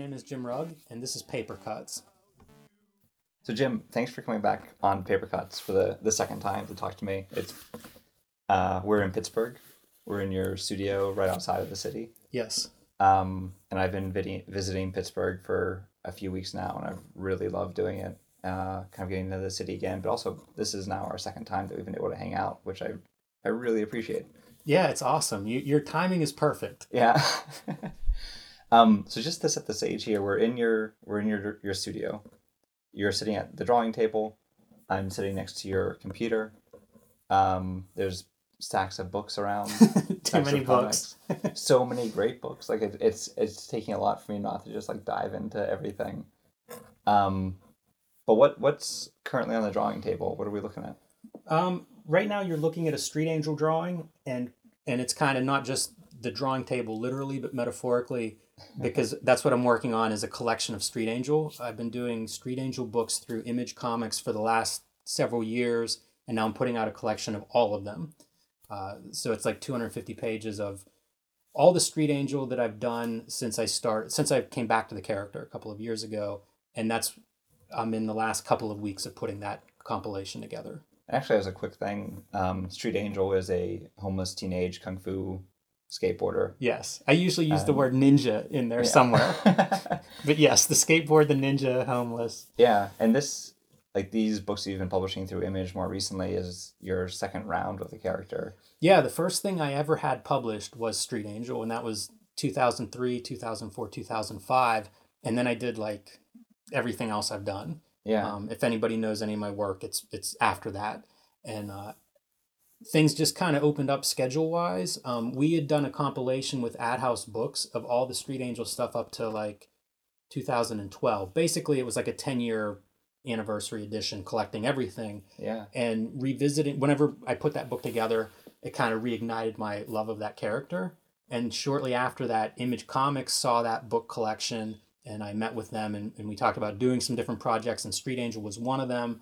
Name is Jim Rugg, and this is Paper Cuts. So Jim, thanks for coming back on Paper Cuts for the, the second time to talk to me. It's uh, we're in Pittsburgh. We're in your studio right outside of the city. Yes. Um, and I've been vid- visiting Pittsburgh for a few weeks now, and I've really loved doing it. Uh, kind of getting into the city again, but also this is now our second time that we've been able to hang out, which I I really appreciate. Yeah, it's awesome. You, your timing is perfect. Yeah. um, so just to set the stage here, we're in your we're in your your studio. You're sitting at the drawing table. I'm sitting next to your computer. Um, there's stacks of books around. Too many books. so many great books. Like it, it's it's taking a lot for me not to just like dive into everything. Um, but what what's currently on the drawing table? What are we looking at? Um, right now, you're looking at a street angel drawing, and and it's kind of not just the drawing table literally, but metaphorically, because that's what I'm working on is a collection of street angel. I've been doing street angel books through Image Comics for the last several years, and now I'm putting out a collection of all of them. Uh, so it's like 250 pages of all the street angel that I've done since I start since I came back to the character a couple of years ago, and that's I'm in the last couple of weeks of putting that compilation together. Actually, as a quick thing, um, Street Angel is a homeless teenage kung fu skateboarder. Yes, I usually use the Um, word ninja in there Yeah. somewhere, but yes, the skateboard, the ninja, homeless. yeah, and this like these books you've been publishing through Image more recently is your second round with the character. Yeah, the first thing I ever had published was Street Angel, and that was 2003, 2004, 2005, and then I did like everything else I've done. Yeah, Um, if anybody knows any of my work, it's it's after that, and uh, things just kind of opened up schedule wise. Um, we had done a compilation with Ad House Books of all the Street Angel stuff up to like 2012. Basically, it was like a 10 year anniversary edition collecting everything yeah, and revisiting. Whenever I put that book together, it kind of reignited my love of that character. And shortly after that, Image Comics saw that book collection and I met with them and, and we talked about doing some different projects and Street Angel was one of them.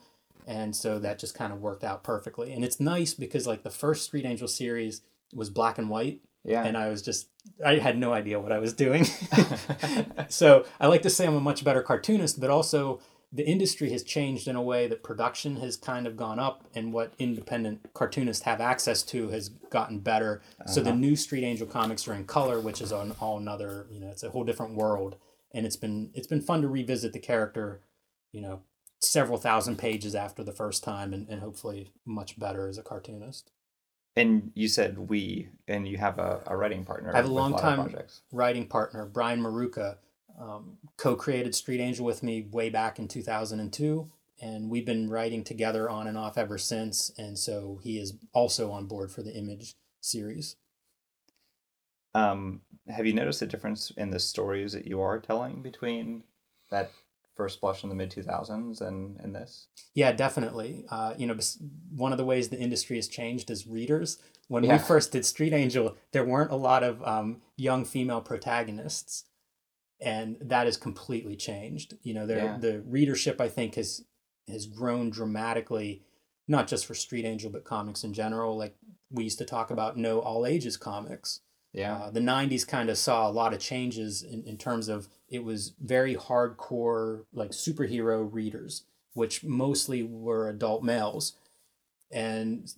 And so that just kind of worked out perfectly. And it's nice because like the first Street Angel series was black and white yeah. and I was just I had no idea what I was doing. so I like to say I'm a much better cartoonist, but also the industry has changed in a way that production has kind of gone up and what independent cartoonists have access to has gotten better. So the Uh-huh. new Street Angel comics are in color, which is on all another, you know, it's a whole different world. And it's been it's been fun to revisit the character, you know, several thousand pages after the first time and, and hopefully much better as a cartoonist. and you said we, and you have a, a writing partner. I have a with lot long-time- writing partner, Brian Maruca, um, co created Street Angel with me way back in 2002. And we've been writing together on and off ever since. And so he is also on board for the Image series. Um, have you noticed a difference in the stories that you are telling between that first blush in the mid two thousands and in this? Yeah, definitely. Uh, you know, one of the ways the industry has changed is readers. When Yeah. we first did Street Angel, there weren't a lot of um, young female protagonists, and that has completely changed. You know, Yeah. the readership I think has has grown dramatically, not just for Street Angel but comics in general. Like we used to talk about no all ages comics. Yeah, Uh, the 90s kind of saw a lot of changes in, in terms of it was very hardcore, like superhero readers, which mostly were adult males. And,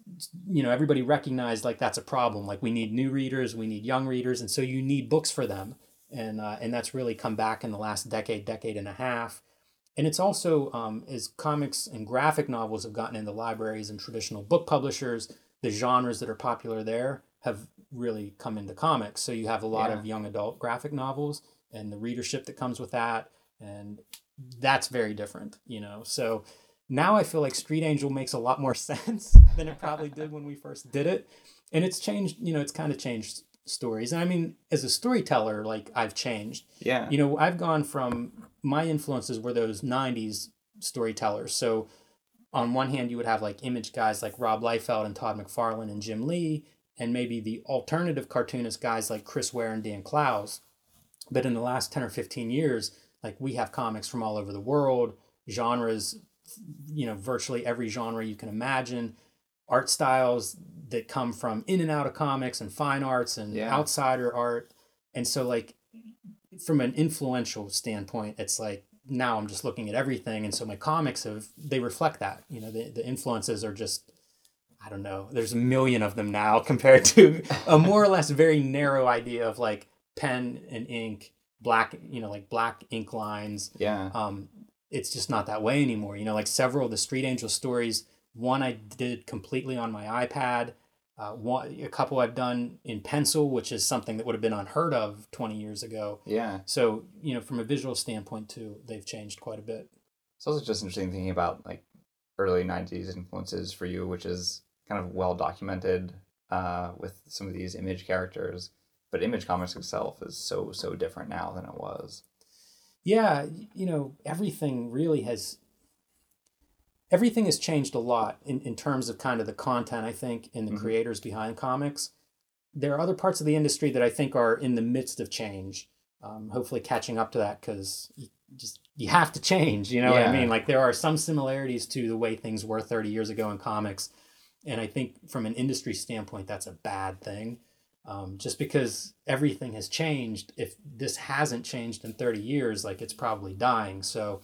you know, everybody recognized like that's a problem. Like we need new readers, we need young readers, and so you need books for them. And, uh, and that's really come back in the last decade, decade and a half. And it's also, um, as comics and graphic novels have gotten into libraries and traditional book publishers, the genres that are popular there have really come into comics. So you have a lot Yeah. of young adult graphic novels and the readership that comes with that. And that's very different, you know. So now I feel like Street Angel makes a lot more sense than it probably did when we first did it. And it's changed, you know, it's kind of changed stories. And I mean, as a storyteller, like I've changed. yeah, You know, I've gone from my influences were those 90s storytellers. So on one hand, you would have like image guys like Rob Liefeld and Todd McFarlane and Jim Lee, and maybe the alternative cartoonist guys like Chris Ware and Dan Clowes. But in the last 10 or 15 years, like we have comics from all over the world, genres, you know, virtually every genre you can imagine, art styles that come from in and out of comics and fine arts and Yeah. outsider art. And so, like, from an influential standpoint, it's like now I'm just looking at everything, and so my comics have they reflect that. You know, the the influences are just I don't know. There's a million of them now compared to a more or less very narrow idea of like pen and ink, black, you know, like black ink lines. Yeah. Um, it's just not that way anymore. You know, like several of the Street Angel stories, one I did completely on my iPad. Uh, one, a couple I've done in pencil, which is something that would have been unheard of 20 years ago. Yeah. So, you know, from a visual standpoint too, they've changed quite a bit. It's also just interesting thinking about like early 90s influences for you, which is kind of well documented uh, with some of these image characters. But Image Comics itself is so, so different now than it was. Yeah, you know, everything really has everything has changed a lot in, in terms of kind of the content, I think, and the Mhm. creators behind comics. There are other parts of the industry that I think are in the midst of change. Um, hopefully catching up to that because you just you have to change, you know what I mean? Like there are some similarities to the way things were 30 years ago in comics. And I think from an industry standpoint, that's a bad thing. Um, just because everything has changed, if this hasn't changed in 30 years, like it's probably dying. So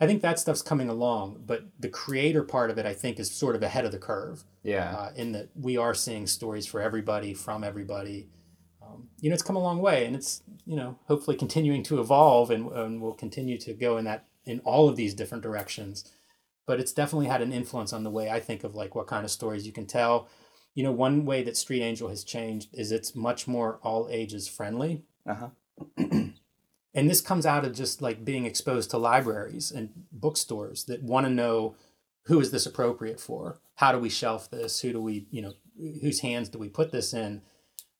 I think that stuff's coming along, but the creator part of it, I think, is sort of ahead of the curve Yeah. uh, in that we are seeing stories for everybody, from everybody. Um, you know, it's come a long way and it's, you know, hopefully continuing to evolve and, and will continue to go in that, in all of these different directions. But it's definitely had an influence on the way I think of like what kind of stories you can tell. You know, one way that Street Angel has changed is it's much more all ages friendly. Uh huh. and this comes out of just like being exposed to libraries and bookstores that want to know who is this appropriate for? How do we shelf this? Who do we you know whose hands do we put this in?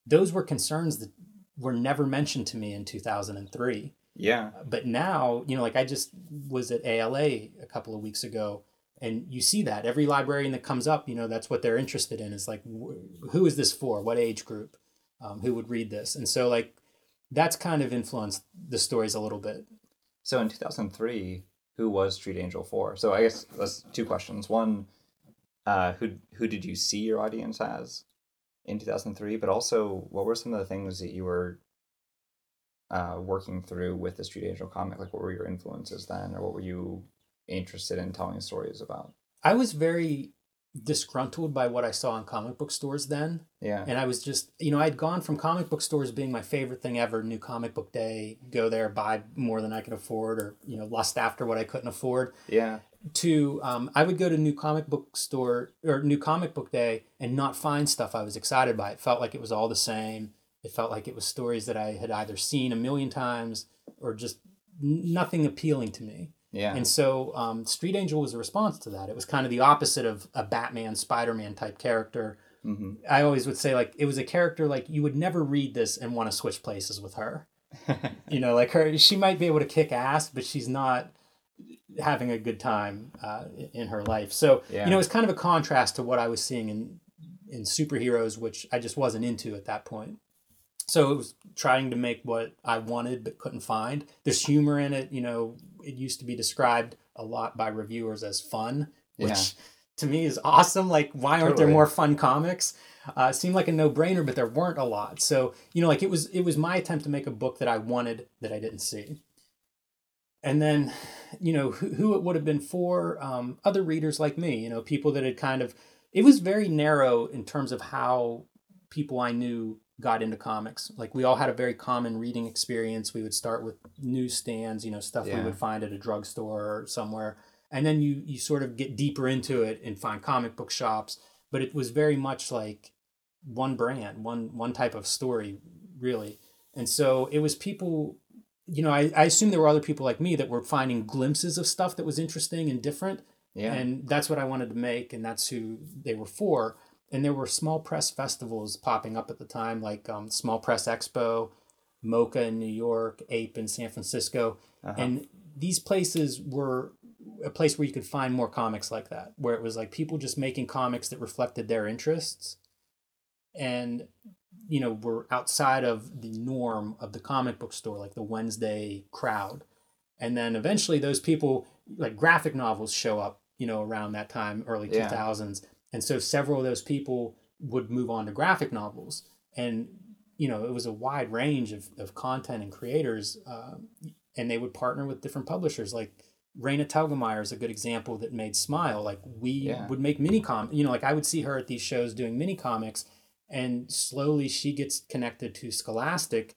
Those were concerns that were never mentioned to me in 2003 Yeah. but now you know like i just was at ala a couple of weeks ago and you see that every librarian that comes up you know that's what they're interested in is like wh- who is this for what age group um, who would read this and so like that's kind of influenced the stories a little bit So in 2003, who was Street Angel for? So I guess that's two questions. One, uh, who who did you see your audience as in 2003? But also, what were some of the things that you were uh, working through with the Street Angel comic? Like, what were your influences then, or what were you interested in telling stories about? i was very disgruntled by what i saw in comic book stores then Yeah. and i was just you know i'd gone from comic book stores being my favorite thing ever new comic book day go there buy more than i could afford or you know lust after what i couldn't afford Yeah. to um, I would go to new comic book store or new comic book day and not find stuff I was excited by. It felt like it was all the same. It felt like it was stories that I had either seen a million times or just nothing appealing to me. Yeah. And so um, Street Angel was a response to that. It was kind of the opposite of a Batman, Spider Man type character. hmm I always would say like it was a character like you would never read this and want to switch places with her you know like her she might be able to kick ass but she's not having a good time uh, in her life so Yeah. you know it's kind of a contrast to what i was seeing in in superheroes which i just wasn't into at that point so it was trying to make what i wanted but couldn't find. There's humor in it you know it used to be described a lot by reviewers as fun which Yeah. to me is awesome. Like why aren't there more fun comics? Uh, seemed like a no-brainer but there weren't a lot. So you know like it was it was my attempt to make a book that i wanted that i didn't see. And then you know who, who it would have been for um, other readers like me you know people that had kind of it was very narrow in terms of how people i knew got into comics. Like we all had a very common reading experience. We would start with newsstands you know stuff we would find at a drugstore or somewhere. And then you you sort of get deeper into it and find comic book shops. But it was very much like one brand one one type of story really. And so it was people you know I, I assume there were other people like me that were finding glimpses of stuff that was interesting and different. Yeah. and that's what i wanted to make and that's who they were for and there were small press festivals popping up at the time like um, small press expo MoCCA in new york ape in san francisco Uh-huh. and these places were a place where you could find more comics like that where it was like people just making comics that reflected their interests and you know were outside of the norm of the comic book store like the wednesday crowd and then eventually those people like graphic novels show up you know around that time early Yeah. 2000s and so several of those people would move on to graphic novels and you know, it was a wide range of, of content and creators, uh, and they would partner with different publishers. Like Raina Telgemeier is a good example that made Smile. Like we Yeah. would make mini com, you know, like I would see her at these shows doing mini comics, and slowly she gets connected to Scholastic,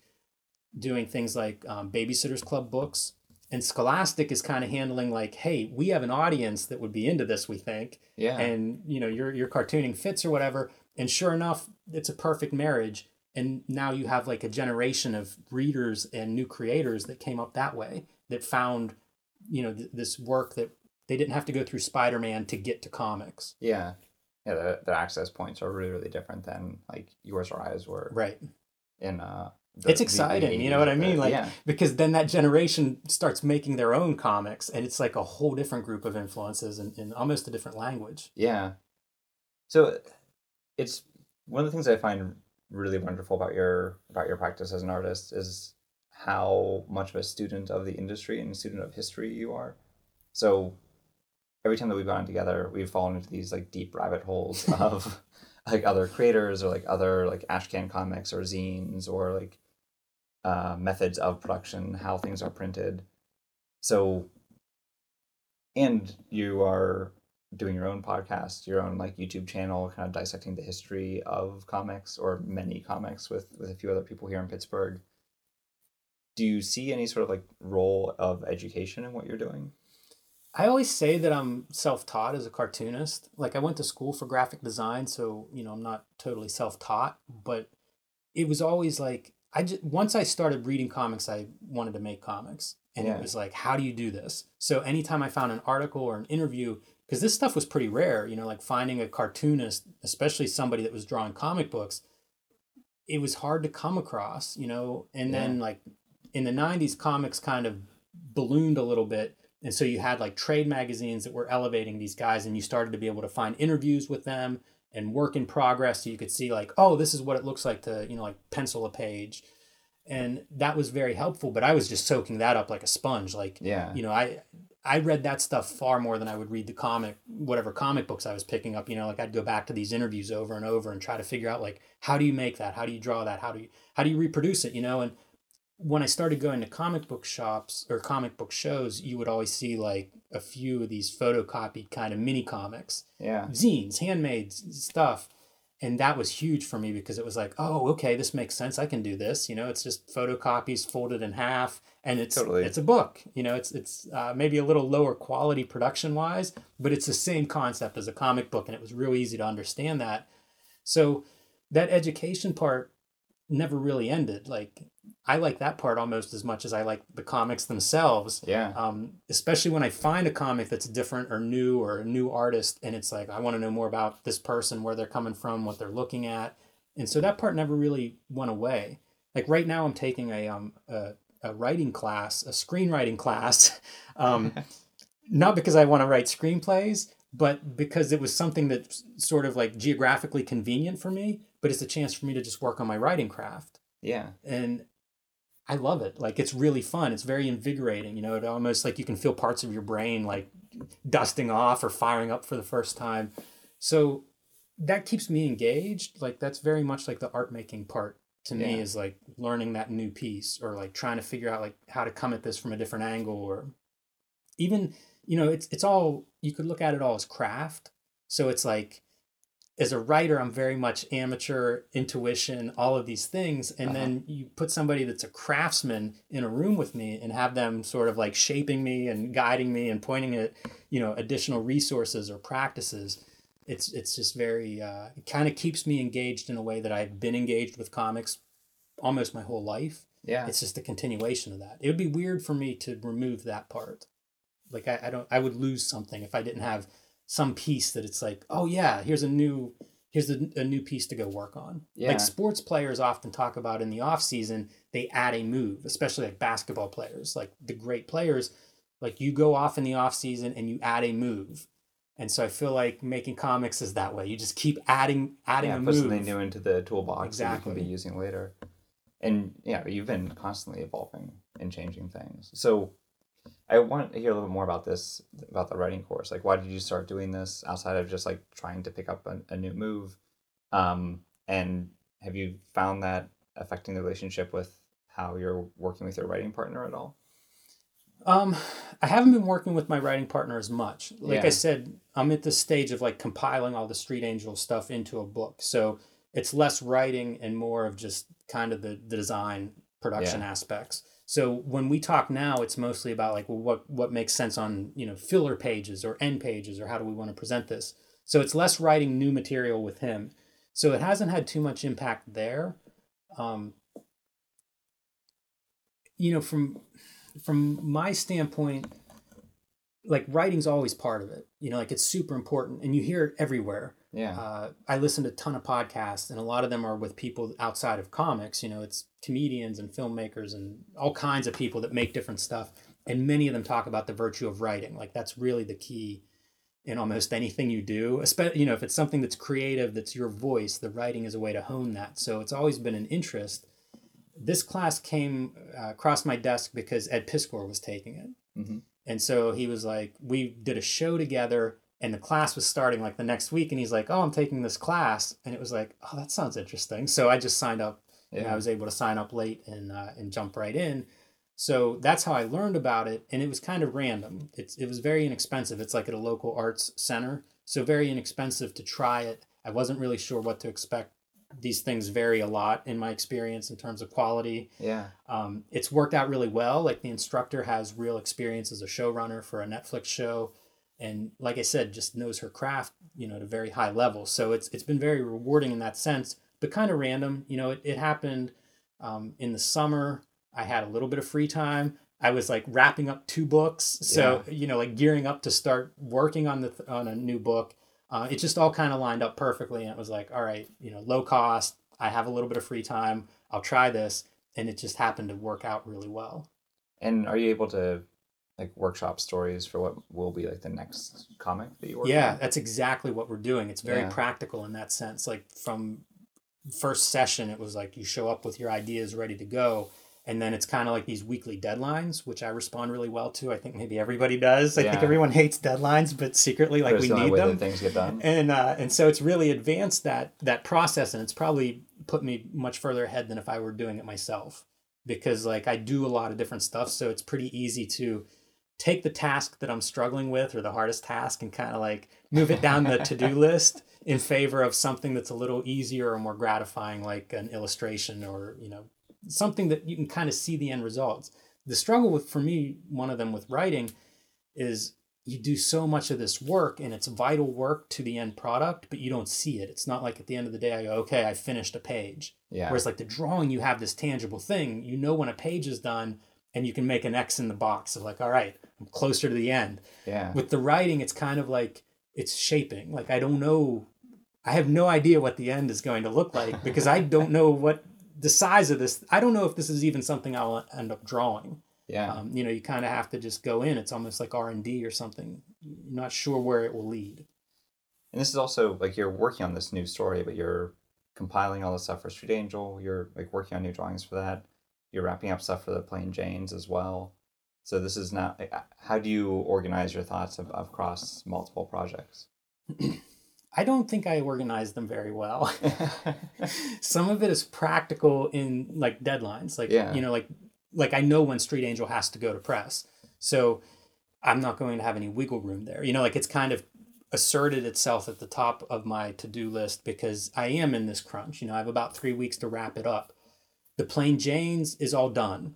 doing things like um, Babysitters Club books. And Scholastic is kind of handling like, hey, we have an audience that would be into this. We think, Yeah. and you know your your cartooning fits or whatever and sure enough it's a perfect marriage and now you have like a generation of readers and new creators that came up that way that found you know th- this work that they didn't have to go through spider-man to get to comics yeah. Yeah. The, the access points are really, really different than like yours or ours were right in uh. The- it's the- the exciting you know what i mean like yeah. because then that generation starts making their own comics and it's like a whole different group of influences and, and almost a different language Yeah. So it's one of the things I find really wonderful about your about your practice as an artist is how much of a student of the industry and a student of history you are. So every time that we've gone together, we've fallen into these like deep rabbit holes of like other creators or like other like ashcan comics or zines or like uh, methods of production, how things are printed. So and you are doing your own podcast, your own like YouTube channel, kind of dissecting the history of comics or many comics with with a few other people here in Pittsburgh. Do you see any sort of like role of education in what you're doing? I always say that I'm self-taught as a cartoonist. Like I went to school for graphic design, so you know I'm not totally self-taught, but it was always like I just once I started reading comics, I wanted to make comics, and Yeah. it was like, how do you do this? So anytime I found an article or an interview, because this stuff was pretty rare, you know, like finding a cartoonist, especially somebody that was drawing comic books, it was hard to come across, you know. And then like in the '90s, comics kind of ballooned a little bit and so you had like trade magazines that were elevating these guys, and you started to be able to find interviews with them and work in progress. So you could see like, oh, this is what it looks like to, you know, like pencil a page. And that was very helpful, but I was just soaking that up like a sponge. Like, Yeah. you know, I I read that stuff far more than I would read the comic, whatever comic books I was picking up. You know, like I'd go back to these interviews over and over and try to figure out like how do you make that? How do you draw that? How do you how do you reproduce it? You know, and when I started going to comic book shops or comic book shows, you would always see like a few of these photocopied kind of mini comics, Yeah. zines, handmade stuff. And that was huge for me because it was like, oh, okay, this makes sense. I can do this. You know, it's just photocopies folded in half, and it's Totally. it's a book. You know, it's it's uh, maybe a little lower quality production wise, but it's the same concept as a comic book, and it was real easy to understand that. So that education part never really ended. Like I like that part almost as much as I like the comics themselves. Yeah. Um, especially when I find a comic that's different or new or a new artist, and it's like I want to know more about this person, where they're coming from, what they're looking at, and so that part never really went away. Like right now, I'm taking a um a, a writing class, a screenwriting class, um, not because I want to write screenplays, but because it was something that's sort of like geographically convenient for me, but it's a chance for me to just work on my writing craft Yeah. and I love it. Like it's really fun. It's very invigorating. You know, it almost like you can feel parts of your brain like dusting off or firing up for the first time. So that keeps me engaged. Like that's very much like the art making part to me is like learning that new piece or like trying to figure out like how to come at this from a different angle or even you know it's it's all you could look at it all as craft. So it's like as a writer, I'm very much amateur, intuition, all of these things. And Uh-huh. then you put somebody that's a craftsman in a room with me and have them sort of like shaping me and guiding me and pointing at, you know, additional resources or practices. It's it's just very uh, it kind of keeps me engaged in a way that I've been engaged with comics almost my whole life. Yeah. It's just a continuation of that. It would be weird for me to remove that part. Like I, I don't I would lose something if I didn't have some piece that it's like, oh yeah, here's a new here's a, a new piece to go work on. Yeah. Like sports players often talk about in the off season, they add a move, especially like basketball players, like the great players, like you go off in the off season and you add a move. And so I feel like making comics is that way. You just keep adding adding yeah, a put move. something new into the toolbox that you Exactly. can be using later. And yeah, you've been constantly evolving and changing things. So I want to hear a little bit more about this, about the writing course. Like, why did you start doing this outside of just like trying to pick up a, a new move? Um, and have you found that affecting the relationship with how you're working with your writing partner at all? Um, I haven't been working with my writing partner as much. Like Yeah. I said, I'm at the stage of like compiling all the Street Angel stuff into a book. So it's less writing and more of just kind of the, the design production aspects. So when we talk now, it's mostly about like, well, what what makes sense on you know filler pages or end pages or how do we want to present this. So it's less writing new material with him. So it hasn't had too much impact there. Um, you know, from from my standpoint, like writing's always part of it. You know, like it's super important, and you hear it everywhere. Yeah. Uh, I listen to a ton of podcasts, and a lot of them are with people outside of comics. You know, it's comedians and filmmakers and all kinds of people that make different stuff. And many of them talk about the virtue of writing. Like that's really the key in almost anything you do. Especially, you know, if it's something that's creative, that's your voice, the writing is a way to hone that. So it's always been an interest. This class came uh, across my desk because Ed Piskor was taking it. hmm And so he was like, we did a show together and the class was starting like the next week. And he's like, oh, I'm taking this class. And it was like, oh, that sounds interesting. So I just signed up. And Yeah. I was able to sign up late and, uh, and jump right in. So that's how I learned about it. And it was kind of random. It's, it was very inexpensive. It's like at a local arts center. So very inexpensive to try it. I wasn't really sure what to expect. These things vary a lot in my experience in terms of quality Yeah. um, it's worked out really well. Like the instructor has real experience as a showrunner for a Netflix show, and like I said, just knows her craft, you know, at a very high level. So it's it's been very rewarding in that sense, but kind of random. You know, it, it happened um, in the summer. I had a little bit of free time. I was like wrapping up two books, so you know, like gearing up to start working on the on a new book. Uh, it just all kind of lined up perfectly, and it was like, all right, you know, low cost. I have a little bit of free time. I'll try this and it just happened to work out really well. And are you able to like workshop stories for what will be like the next comic that you work Yeah, on? that's exactly what we're doing. It's very Yeah. practical in that sense. Like from first session, it was like you show up with your ideas ready to go. And then it's kind of like these weekly deadlines, which I respond really well to. I think maybe everybody does. I think everyone hates deadlines, but secretly, like we need way them. that things get done. and uh, and so it's really advanced that that process and it's probably put me much further ahead than if I were doing it myself because like I do a lot of different stuff so it's pretty easy to take the task that I'm struggling with or the hardest task and kind of like move it down the to-do list in favor of something that's a little easier or more gratifying like an illustration or you know something that you can kind of see the end results the struggle with for me one of them with writing is you do so much of this work and it's vital work to the end product, but you don't see it. It's not like at the end of the day, I go, okay, I finished a page. Yeah. Whereas like the drawing, you have this tangible thing. You know when a page is done and you can make an X in the box of like, all right, I'm closer to the end. yeah. With the writing, it's kind of like it's shaping. Like I don't know, I have no idea what the end is going to look like because I don't know what the size of this. I don't know if this is even something I'll end up drawing Yeah. um, you know you kind of have to just go in it's almost like r&d or something you're not sure where it will lead And this is also like you're working on this new story, but you're compiling all the stuff for Street Angel. You're like working on new drawings for that. You're wrapping up stuff for the Plain Janes as well. So this is not. How do you organize your thoughts of, across multiple projects? i don't think i organize them very well. Some of it is practical in like deadlines like Yeah. you know like like i know when street angel has to go to press so i'm not going to have any wiggle room there. You know like it's kind of asserted itself at the top of my to-do list because i am in this crunch. You know i have about three weeks to wrap it up. The plain janes is all done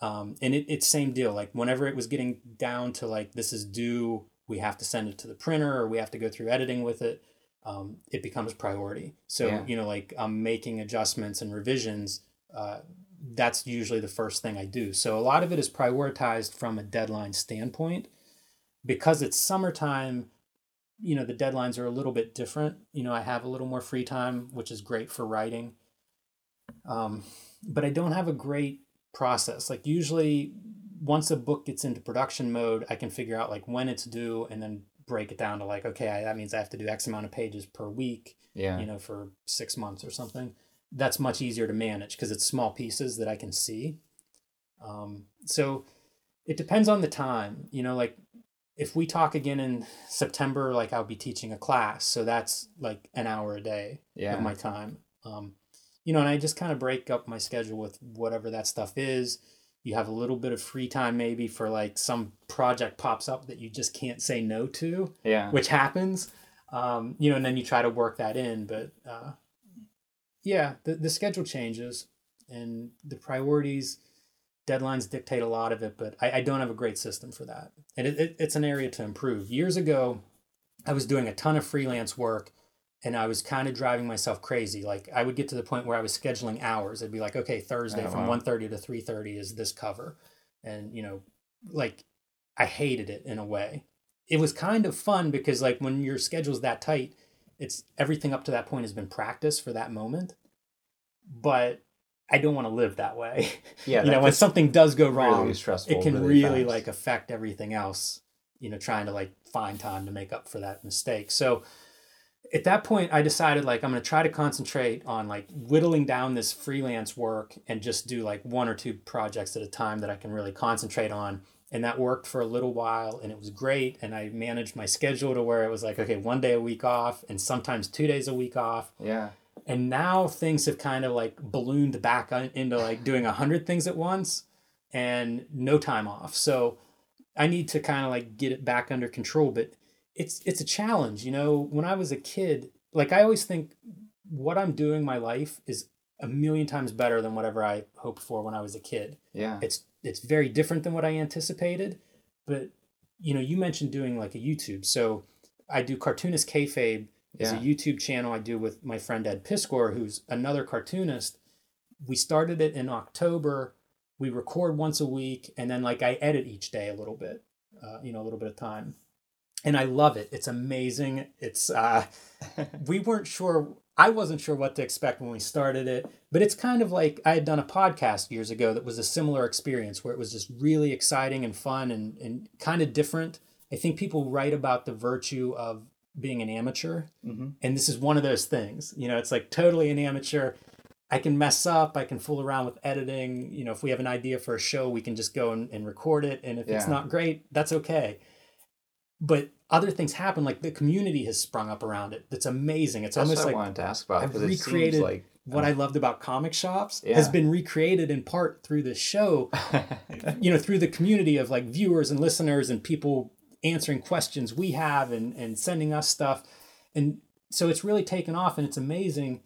um, and it, it's same deal. Like whenever it was getting down to like this is due we have to send it to the printer or we have to go through editing with it um, it becomes priority. So Yeah. you know like i'm making adjustments and revisions uh, that's usually the first thing i do. So a lot of it is prioritized from a deadline standpoint. Because it's summertime you know the deadlines are a little bit different. You know i have a little more free time which is great for writing. Um, but i don't have a great process. Like usually once a book gets into production mode i can figure out like when it's due and then break it down to like okay I, that means i have to do x amount of pages per week yeah. you know for six months or something that's much easier to manage because it's small pieces that i can see um, so it depends on the time you know like if we talk again in september like i'll be teaching a class so that's like an hour a day yeah. of my time. Um, you know, and I just kind of break up my schedule with whatever that stuff is. You have a little bit of free time maybe for like some project pops up that you just can't say no to, Yeah. which happens. Um, you know, and then you try to work that in. But uh, yeah, the, the schedule changes and the priorities, deadlines dictate a lot of it, but I, I don't have a great system for that. And it, it, it's an area to improve. Years ago, I was doing a ton of freelance work and I was kind of driving myself crazy. Like I would get to the point where I was scheduling hours. It'd be like, okay, Thursday Oh, from wow. 1.30 to 3.30 is this cover. And, you know, like I hated it in a way. It was kind of fun because like when your schedule's that tight, it's everything up to that point has been practice for that moment. But I don't want to live that way. Yeah. you know, when something does go wrong, really it can really, fast. like affect everything else you know trying to like find time to make up for that mistake so at that point i decided like i'm going to try to concentrate on like whittling down this freelance work and just do like one or two projects at a time that i can really concentrate on. And that worked for a little while and it was great. And i managed my schedule to where it was like okay one day a week off and sometimes two days a week off. Yeah. and now things have kind of like ballooned back into like doing a hundred things at once and no time off. So i need to kind of like get it back under control. But it's it's a challenge you know when i was a kid like i always think what i'm doing my life is a million times better than whatever i hoped for when i was a kid Yeah. it's it's very different than what I anticipated. But you know, you mentioned doing like a YouTube. So I do cartoonist kayfabe is a YouTube channel I do with my friend Ed Piskor, who's another cartoonist. We started it in October. We record once a week, and then like I edit each day a little bit, uh, you know, a little bit of time, and I love it. It's amazing. It's uh, we weren't sure i wasn't sure what to expect when we started it but it's kind of like i had done a podcast years ago that was a similar experience where it was just really exciting and fun and, and kind of different. I think people write about the virtue of being an amateur hmm and this is one of those things. You know it's like totally an amateur. I can mess up. I can fool around with editing. You know if we have an idea for a show we can just go and, and record it. And if it's not great that's okay but other things happen like the community has sprung up around it. That's amazing. It's That's almost what like I wanted to ask about I've because it seems recreated like what uh, i loved about comic shops Yeah. has been recreated in part through this show you know through the community of like viewers and listeners and people answering questions we have and and sending us stuff. And so it's really taken off and it's amazing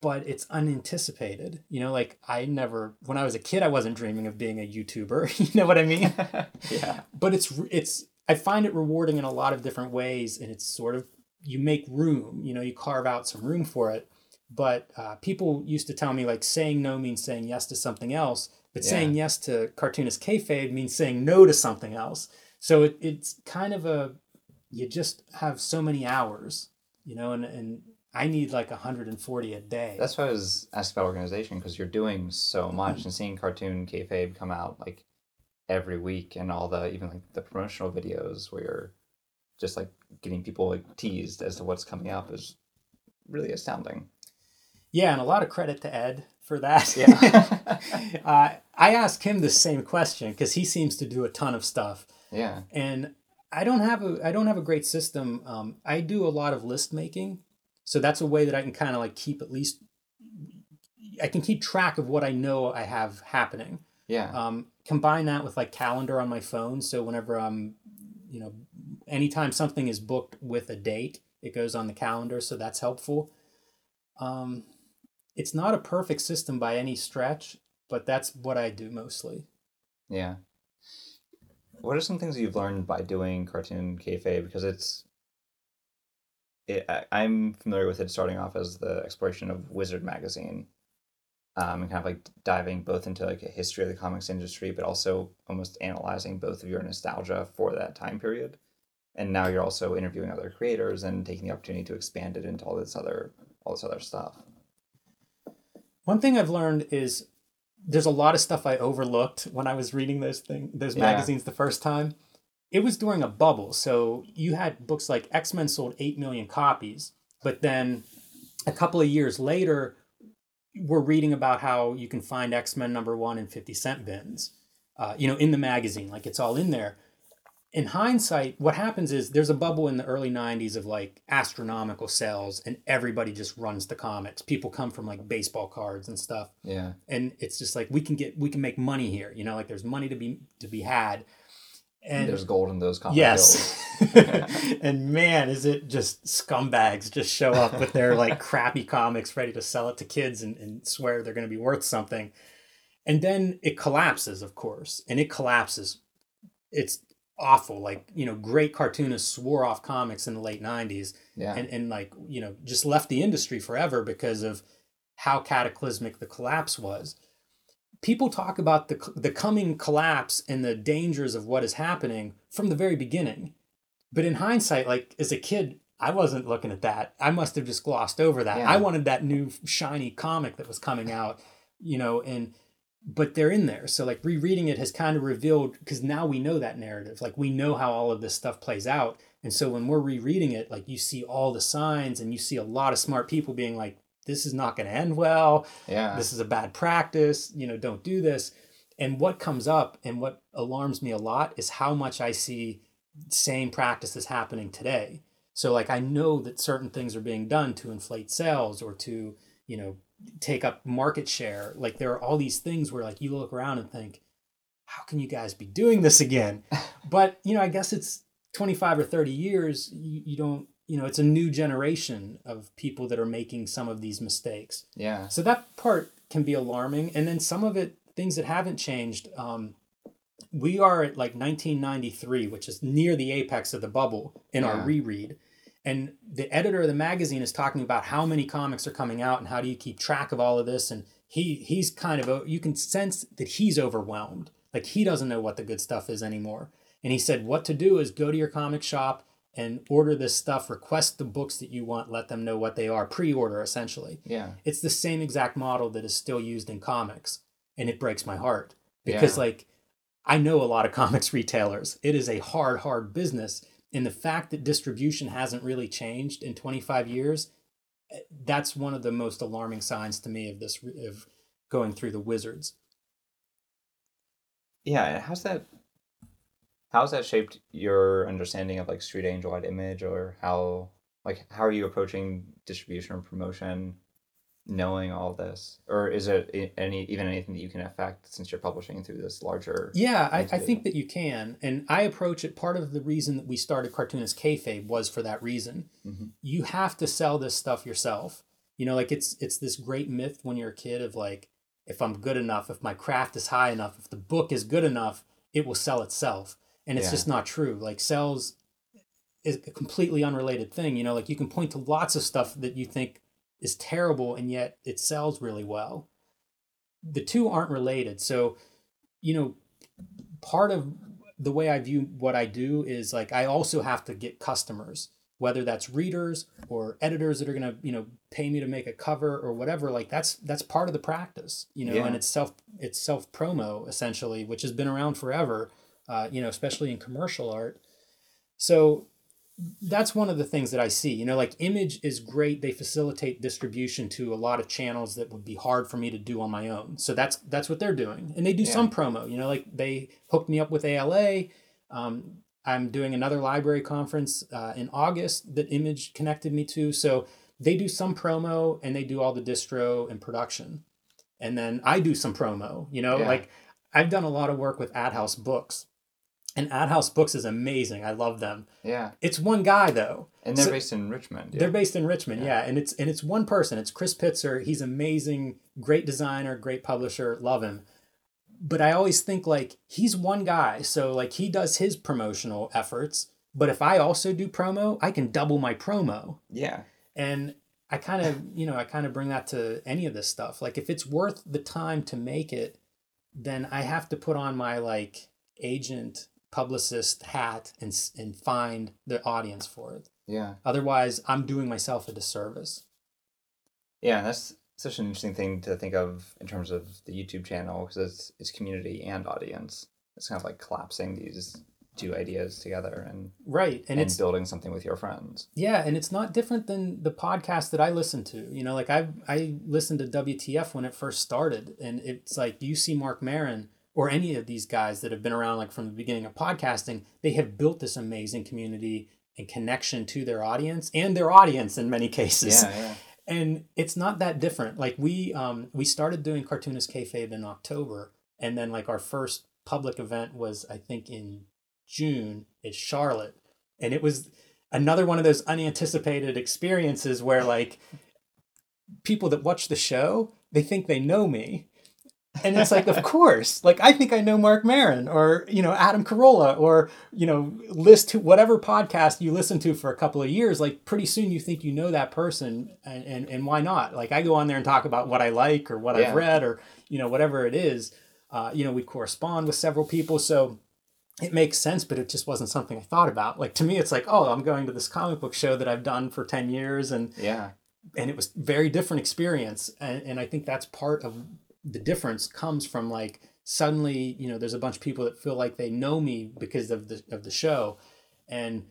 but it's unanticipated. You know like i never when i was a kid i wasn't dreaming of being a youtuber. You know what i mean? Yeah. but it's it's i find it rewarding in a lot of different ways and it's sort of you make room you know you carve out some room for it. But uh, people used to tell me like saying no means saying yes to something else but Yeah. saying yes to cartoonist kayfabe means saying no to something else. So it, it's kind of a you just have so many hours you know and, and i need like 140 a day. That's why I was asked about organization because you're doing so much and seeing cartoon kayfabe come out like every week and all the even like the promotional videos where you're just like getting people like teased as to what's coming up is really astounding. yeah and a lot of credit to ed for that Yeah. uh, i asked him the same question because he seems to do a ton of stuff yeah. and I don't have a I don't have a great system. Um, I do a lot of list making, so that's a way that I can kind of like keep at least I can keep track of what I know I have happening. Yeah. Um, combine that with like calendar on my phone, so whenever I'm, you know, anytime something is booked with a date, it goes on the calendar, so that's helpful. Um, it's not a perfect system by any stretch, but that's what I do mostly. Yeah. What are some things you've learned by doing cartoon kayfabe? Because it's, it, I, I'm familiar with it starting off as the exploration of Wizard magazine, um, and kind of like diving both into like a history of the comics industry, but also almost analyzing both of your nostalgia for that time period. And now you're also interviewing other creators and taking the opportunity to expand it into all this other all this other stuff. One thing I've learned is there's a lot of stuff I overlooked when I was reading those thing those Yeah. magazines the first time. It was during a bubble, so you had books like X Men sold eight million copies, but then a couple of years later, we're reading about how you can find X Men number one in fifty cent bins, uh, you know, in the magazine, like it's all in there. in hindsight, what happens is there's a bubble in the early 90s of like astronomical sales and everybody just runs to comics. People come from like baseball cards and stuff. Yeah. And it's just like we can get we can make money here, you know, like there's money to be to be had. And there's gold in those comic yes. and man, is it just scumbags just show up with their like crappy comics ready to sell it to kids and, and swear they're gonna be worth something. And then it collapses, of course. And it collapses. It's awful. Like, you know, great cartoonists swore off comics in the late 90s yeah. and, and like, you know, just left the industry forever because of how cataclysmic the collapse was. People talk about the, the coming collapse and the dangers of what is happening from the very beginning. But in hindsight, like as a kid, I wasn't looking at that. I must have just glossed over that. Yeah. I wanted that new shiny comic that was coming out, you know, and but they're in there. So like rereading it has kind of revealed because now we know that narrative. Like we know how all of this stuff plays out. And so when we're rereading it, like you see all the signs and you see a lot of smart people being like, this is not going to end well. Yeah. This is a bad practice. You know, don't do this. And what comes up and what alarms me a lot is how much I see same practices happening today. So like I know that certain things are being done to inflate sales or to, you know, take up market share. Like there are all these things where like you look around and think, how can you guys be doing this again? but you know, I guess it's 25 or 30 years. You, you don't, you know, it's a new generation of people that are making some of these mistakes. Yeah. So that part can be alarming. And then some of it, things that haven't changed. Um, we are at like 1993, which is near the apex of the bubble in yeah. our reread and the editor of the magazine is talking about how many comics are coming out and how do you keep track of all of this and he he's kind of you can sense that he's overwhelmed like he doesn't know what the good stuff is anymore and he said what to do is go to your comic shop and order this stuff request the books that you want let them know what they are pre-order essentially. Yeah. It's the same exact model that is still used in comics and it breaks my heart. Because yeah. like i know a lot of comics retailers. It is a hard hard business and the fact that distribution hasn't really changed in 25 years eh, that's one of the most alarming signs to me of this of going through the wizards. Yeah how's that how's that shaped your understanding of like street angel at image or how like how are you approaching distribution and promotion knowing all this? Or is it any even anything that you can affect since you're publishing through this larger yeah I, I, think that you can and i approach it part of the reason that we started cartoonist kayfabe was for that reason. Mm-hmm. you have to sell this stuff yourself. You know like it's it's this great myth when you're a kid of like if i'm good enough if my craft is high enough if the book is good enough it will sell itself and it's yeah. just not true like sales is a completely unrelated thing you know like you can point to lots of stuff that you think is terrible and yet it sells really well. The two aren't related. So, you know, part of the way I view what I do is like I also have to get customers, whether that's readers or editors that are going to, you know, pay me to make a cover or whatever, like that's that's part of the practice, you know, yeah. and it's self it's self promo essentially, which has been around forever, uh, you know, especially in commercial art. So that's one of the things that I see. You know, like Image is great. They facilitate distribution to a lot of channels that would be hard for me to do on my own. So that's that's what they're doing, and they do yeah. some promo. You know, like they hooked me up with ALA. Um, I'm doing another library conference uh, in August that Image connected me to. So they do some promo and they do all the distro and production, and then I do some promo. You know, yeah. like I've done a lot of work with Ad House Books and Ad House Books is amazing. I love them. Yeah. It's one guy though. And they're so, based in Richmond. Yeah. They're based in Richmond, yeah. yeah. And it's and it's one person. It's Chris Pitzer. He's amazing, great designer, great publisher, love him. But I always think like he's one guy. So like he does his promotional efforts, but if I also do promo, I can double my promo. Yeah. And I kind of, you know, I kind of bring that to any of this stuff. Like if it's worth the time to make it, then I have to put on my like agent publicist hat and and find the audience for it. Yeah. Otherwise, I'm doing myself a disservice. Yeah, that's such an interesting thing to think of in terms of the YouTube channel because it's it's community and audience. It's kind of like collapsing these two ideas together and right and, and it's building something with your friends. Yeah, and it's not different than the podcast that I listen to. You know, like I I listened to WTF when it first started, and it's like you see Marc Maron or any of these guys that have been around like from the beginning of podcasting, they have built this amazing community and connection to their audience and their audience in many cases. Yeah, yeah. And it's not that different. Like we um we started doing cartoonist kayfabe in October, and then like our first public event was I think in June at Charlotte, and it was another one of those unanticipated experiences where like people that watch the show they think they know me and it's like of course like i think i know Marc Maron or you know adam carolla or you know list to whatever podcast you listen to for a couple of years like pretty soon you think you know that person and and, and why not like i go on there and talk about what i like or what Yeah. i've read or you know whatever it is uh, you know we correspond with several people so it makes sense, but it just wasn't something I thought about. Like to me, it's like, oh, I'm going to this comic book show that I've done for 10 years and Yeah. and it was very different experience. And, and I think that's part of the difference comes from like suddenly, you know, there's a bunch of people that feel like they know me because of the of the show. And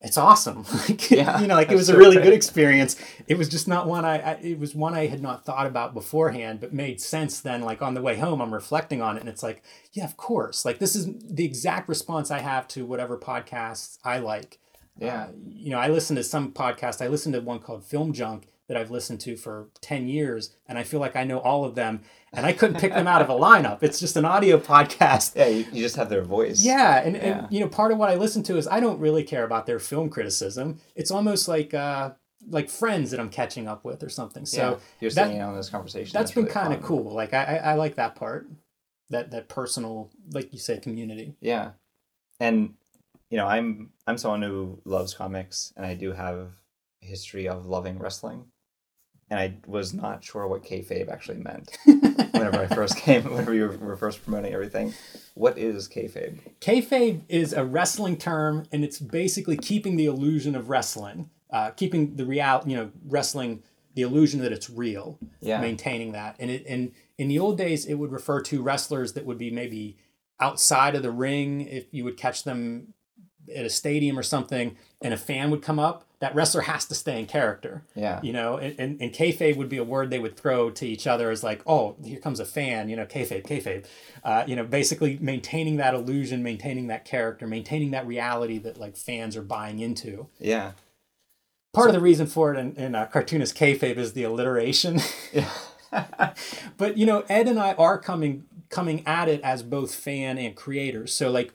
it's awesome. like, Yeah, you know, like it was a really good experience. It was just not one I, I it was one I had not thought about beforehand, but made sense then like on the way home I'm reflecting on it and it's like, yeah, of course. Like this is the exact response I have to whatever podcasts I like. Yeah. Uh, you know, I listen to some podcasts. I listen to one called Film Junk that I've listened to for 10 years, and I feel like I know all of them, and I couldn't pick them out of a lineup. It's just an audio podcast. Yeah, you, you just have their voice. Yeah, and, Yeah. and you know, part of what I listen to is I don't really care about their film criticism. It's almost like uh, like friends that I'm catching up with or something. So yeah. You're that- sitting on this conversation. that's been really kind of cool. Like I, I, I like that part, that that personal, like you said, community. Yeah. And you know, I'm I'm someone who loves comics and I do have a history of loving wrestling. And I was not sure what kayfabe actually meant whenever I first came, whenever you were first promoting everything. What is kayfabe? Kayfabe is a wrestling term, and it's basically keeping the illusion of wrestling, uh, keeping the real, you know, wrestling, the illusion that it's real, Yeah. maintaining that. And it, and in the old days, it would refer to wrestlers that would be maybe outside of the ring. If you would catch them at a stadium or something, and a fan would come up, that wrestler has to stay in character Yeah. you know, and, and, and kayfabe would be a word they would throw to each other as like, oh, here comes a fan, you know, kayfabe, kayfabe. Uh, you know, basically maintaining that illusion, maintaining that character, maintaining that reality that like fans are buying into. Yeah. Part of the reason for it in, in uh, cartoonist kayfabe is the alliteration. Yeah. but you know, Ed and I are coming coming at it as both fan and creators. So like,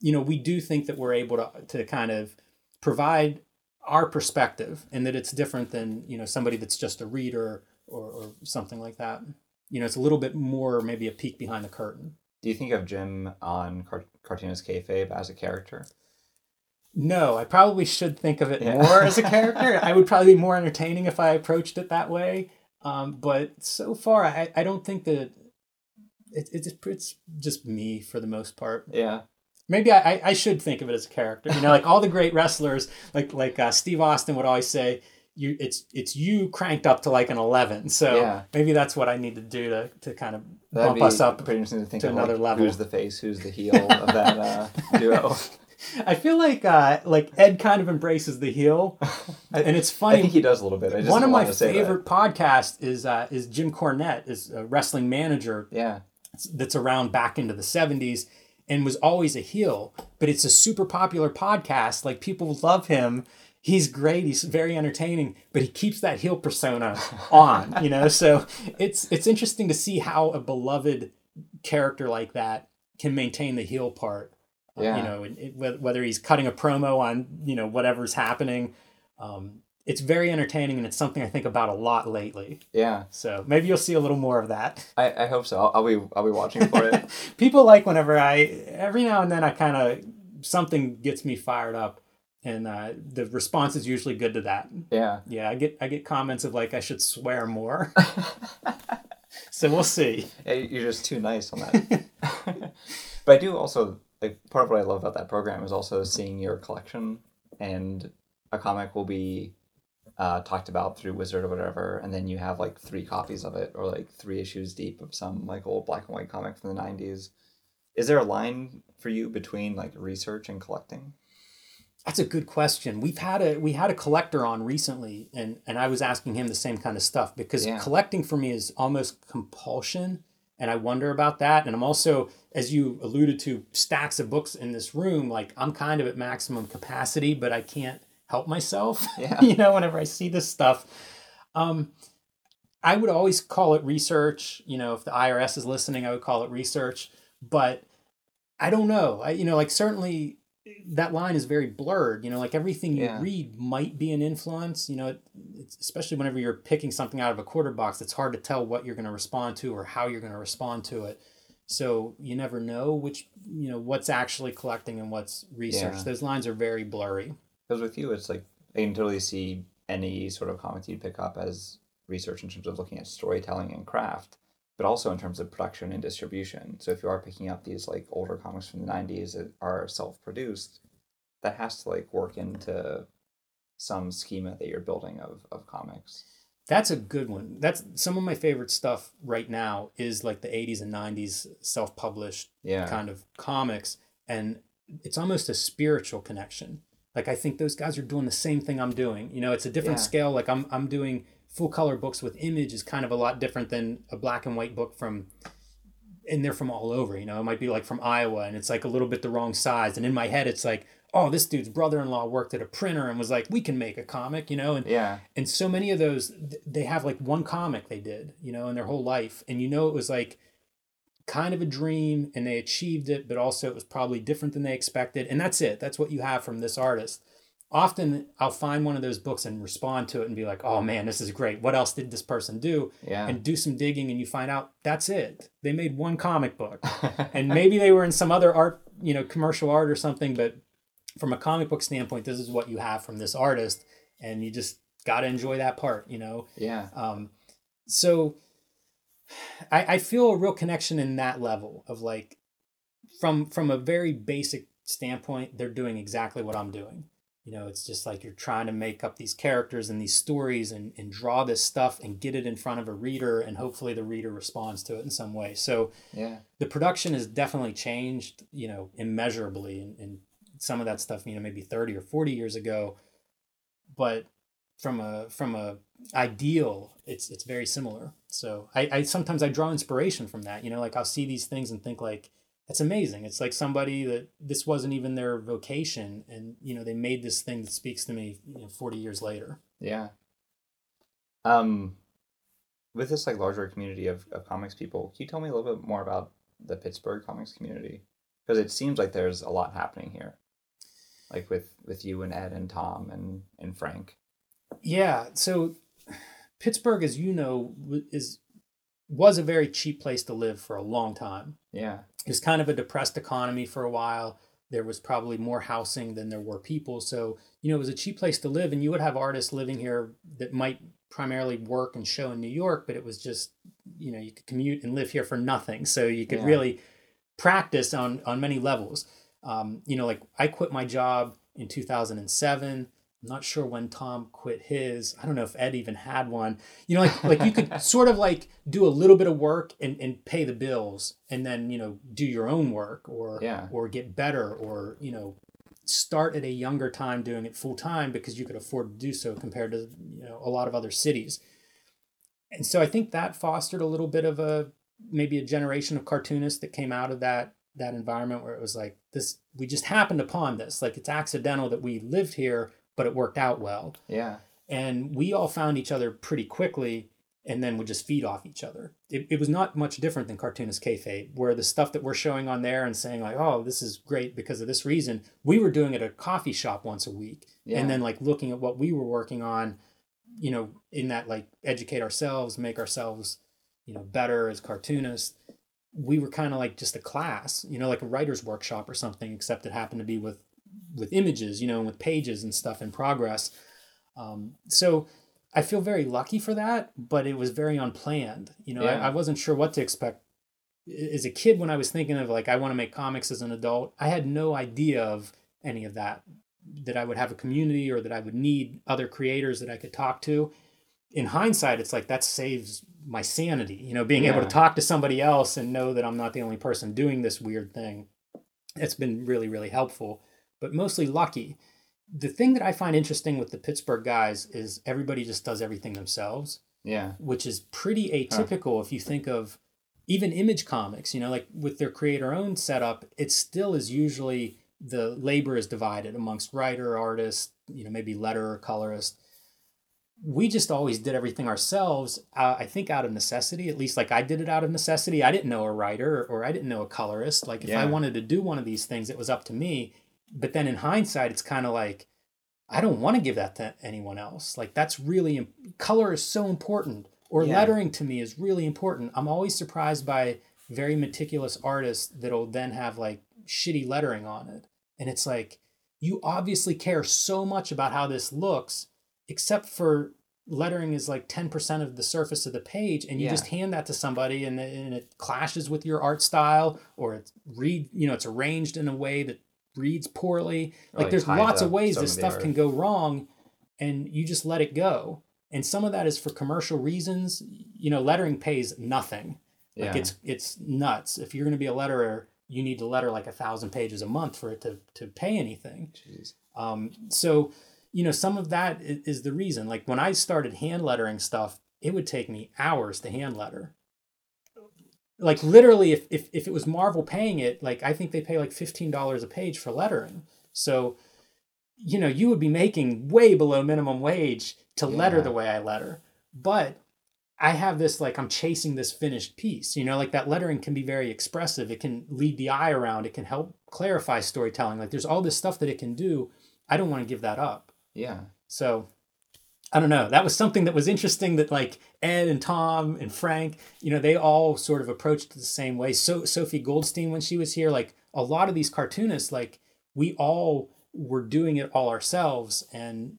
you know, we do think that we're able to to kind of provide our perspective and that it's different than, you know, somebody that's just a reader or, or something like that. You know, it's a little bit more maybe a peek behind the curtain. Do you think of Jim on Car- Cartoonist Kayfabe as a character? No, I probably should think of it Yeah. more as a character. I would probably be more entertaining if I approached it that way. Um, but so far, I, I don't think that it, it's it's just me for the most part. Yeah. Maybe I, I- I should think of it as a character. You know, like all the great wrestlers, like like uh, Steve Austin would always say, "You it's it's you cranked up to like an 11." So Yeah. maybe that's what I need to do to to kind of That'd bump us up. pretty interesting to think to of another like, level. who's the face, who's the heel of that uh, duo. I feel like uh, like Ed kind of embraces the heel, and it's funny. I think he does a little bit. I just One of my to say that. favorite podcasts is uh, is Jim Cornette, is a wrestling manager Yeah. that's around back into the 70s and was always a heel, but it's a super popular podcast. Like people love him. He's great. He's very entertaining, but he keeps that heel persona on, you know? So it's it's interesting to see how a beloved character like that can maintain the heel part. Uh, Yeah. you know, and it, whether he's cutting a promo on, you know, whatever's happening. Um, it's very entertaining and it's something I think about a lot lately. Yeah. So maybe you'll see a little more of that. I, I hope so. I'll, I'll be I'll be watching for it. people like whenever I every now and then I kind of something gets me fired up, and uh, the response is usually good to that. Yeah. Yeah, I get I get comments of like I should swear more. so we'll see. Yeah, You're just too nice on that. but I do also like part of what I love about that program is also seeing your collection and a comic will be uh, talked about through Wizard or whatever, and then you have like three copies of it or like three issues deep of some like old black and white comic from the '90s. Is there a line for you between like research and collecting? That's a good question. We've had a we had a collector on recently, and and I was asking him the same kind of stuff because Yeah. collecting for me is almost compulsion, and I wonder about that. And I'm also, as you alluded to, stacks of books in this room. Like I'm kind of at maximum capacity, but I can't help myself. Yeah. you know, whenever I see this stuff. Um, I would always call it research. You know, if the IRS is listening, I would call it research. But I don't know. I, you know, like certainly that line is very blurred. You know, like everything you Yeah. read might be an influence. You know, it, it's, especially whenever you're picking something out of a quarter box, it's hard to tell what you're going to respond to or how you're going to respond to it. So you never know which, you know, what's actually collecting and what's research. Yeah. Those lines are very blurry. Because with you, it's like I can totally see any sort of comics you'd pick up as research in terms of looking at storytelling and craft, but also in terms of production and distribution. So if you are picking up these like older comics from the '90s that are self-produced, that has to like work into some schema that you're building of of comics. That's a good one. That's some of my favorite stuff right now is like the 80s and 90s self-published Yeah. kind of comics and it's almost a spiritual connection. Like I think those guys are doing the same thing I'm doing. You know, it's a different Yeah. scale. Like I'm I'm doing full color books with image is kind of a lot different than a black and white book from and they're from all over, you know. It might be like from Iowa and it's like a little bit the wrong size and in my head it's like, "Oh, this dude's brother-in-law worked at a printer and was like, "We can make a comic," you know, and Yeah. and so many of those they have like one comic they did you know in their whole life and you know it was like kind of a dream and they achieved it but also it was probably different than they expected. And that's it. That's what you have from this artist. Often i'll find one of those books and respond to it and be like oh man this is great. What else did this person do? Yeah. and do some digging and you find out that's it. They made one comic book. And maybe they were in some other art you know commercial art or something but from a comic book standpoint this is what you have from this artist and you just got to enjoy that part you know? Yeah. um, so I, I feel a real connection in that level of like from from a very basic standpoint they're doing exactly what i'm doing you know it's just like you're trying to make up these characters and these stories and, and draw this stuff and get it in front of a reader and hopefully the reader responds to it in some way so Yeah. the production has definitely changed, you know, immeasurably. And, and some of that stuff, you know, maybe 30 or 40 years ago. But from a from a ideal, it's it's very similar. So I, I sometimes I draw inspiration from that. You know, like I'll see these things and think like, that's amazing. It's like somebody that this wasn't even their vocation, and you know, they made this thing that speaks to me, you know, 40 years later. Yeah. Um, with this like larger community of, of comics people, can you tell me a little bit more about the Pittsburgh comics community? Because it seems like there's a lot happening here, like with with you and Ed and Tom and and Frank. Yeah. So Pittsburgh, as you know, is was a very cheap place to live for a long time. Yeah. It was kind of a depressed economy for a while. There was probably more housing than there were people. So, you know, it was a cheap place to live. And you would have artists living here that might primarily work and show in New York, but it was just, you know, you could commute and live here for nothing. So you could Yeah. really practice on, on many levels. Um, you know, like I quit my job in 2007. I'm not sure when Tom quit his. I don't know if Ed even had one. You know, like like you could sort of like do a little bit of work and, and pay the bills and then, you know, do your own work or Yeah. or get better or, you know, start at a younger time doing it full time because you could afford to do so compared to, you know, a lot of other cities. And so I think that fostered a little bit of a maybe a generation of cartoonists that came out of that that environment where it was like this we just happened upon this like it's accidental that we lived here but it worked out well Yeah. and we all found each other pretty quickly and then would just feed off each other. It, it was not much different than cartoonist kayfabe, where the stuff that we're showing on there and saying like, "Oh, this is great because of this reason," we were doing it at a coffee shop once a week, Yeah. and then like looking at what we were working on, you know, in that like educate ourselves, make ourselves, you know, better as cartoonists. We were kind of like just a class, you know, like a writer's workshop or something, except it happened to be with with images, you know, and with pages and stuff in progress. Um, so I feel very lucky for that, but it was very unplanned. You know, Yeah. I, I wasn't sure what to expect. As a kid, when I was thinking of like, I want to make comics as an adult, I had no idea of any of that, that I would have a community or that I would need other creators that I could talk to. In hindsight, it's like that saves my sanity, you know, being able to talk to somebody else and know that I'm not the only person doing this weird thing. It's been really, really helpful, but mostly lucky the thing that I find interesting with the Pittsburgh guys is everybody just does everything themselves, Yeah. which is pretty atypical if you think of even image comics, you know, like with their creator owned setup, it still is usually the labor is divided amongst writer, artist, you know, maybe letterer, colorist. We just always did everything ourselves. Uh, I think out of necessity, at least like I did it out of necessity. I didn't know a writer or I didn't know a colorist. Like if I wanted to do one of these things, it was up to me. But then in hindsight, it's kind of like, I don't want to give that to anyone else. Like that's really im- color is so important, or Yeah. lettering to me is really important. I'm always surprised by very meticulous artists that'll then have like shitty lettering on it, and it's like you obviously care so much about how this looks, except for lettering is like 10% of the surface of the page and you Yeah. just hand that to somebody and, and it clashes with your art style or it's read you know it's arranged in a way that reads poorly like, there's lots of ways this stuff can go wrong and you just let it go and some of that is for commercial reasons you know lettering pays nothing like Yeah. it's it's nuts if you're going to be a letterer you need to letter like a thousand pages a month for it to to pay anything Jeez. um, so, you know, some of that is the reason. Like when I started hand lettering stuff, it would take me hours to hand letter. Like literally, if, if, if it was Marvel paying it, like I think they pay like $15 a page for lettering. So, you know, you would be making way below minimum wage to letter the way I letter. But I have this like I'm chasing this finished piece. You know, like that lettering can be very expressive. It can lead the eye around. It can help clarify storytelling. Like there's all this stuff that it can do. I don't want to give that up. Yeah. So I don't know. That was something that was interesting that like Ed and Tom and Frank, you know, they all sort of approached it the same way. So Sophie Goldstein when she was here, like a lot of these cartoonists, like we all were doing it all ourselves and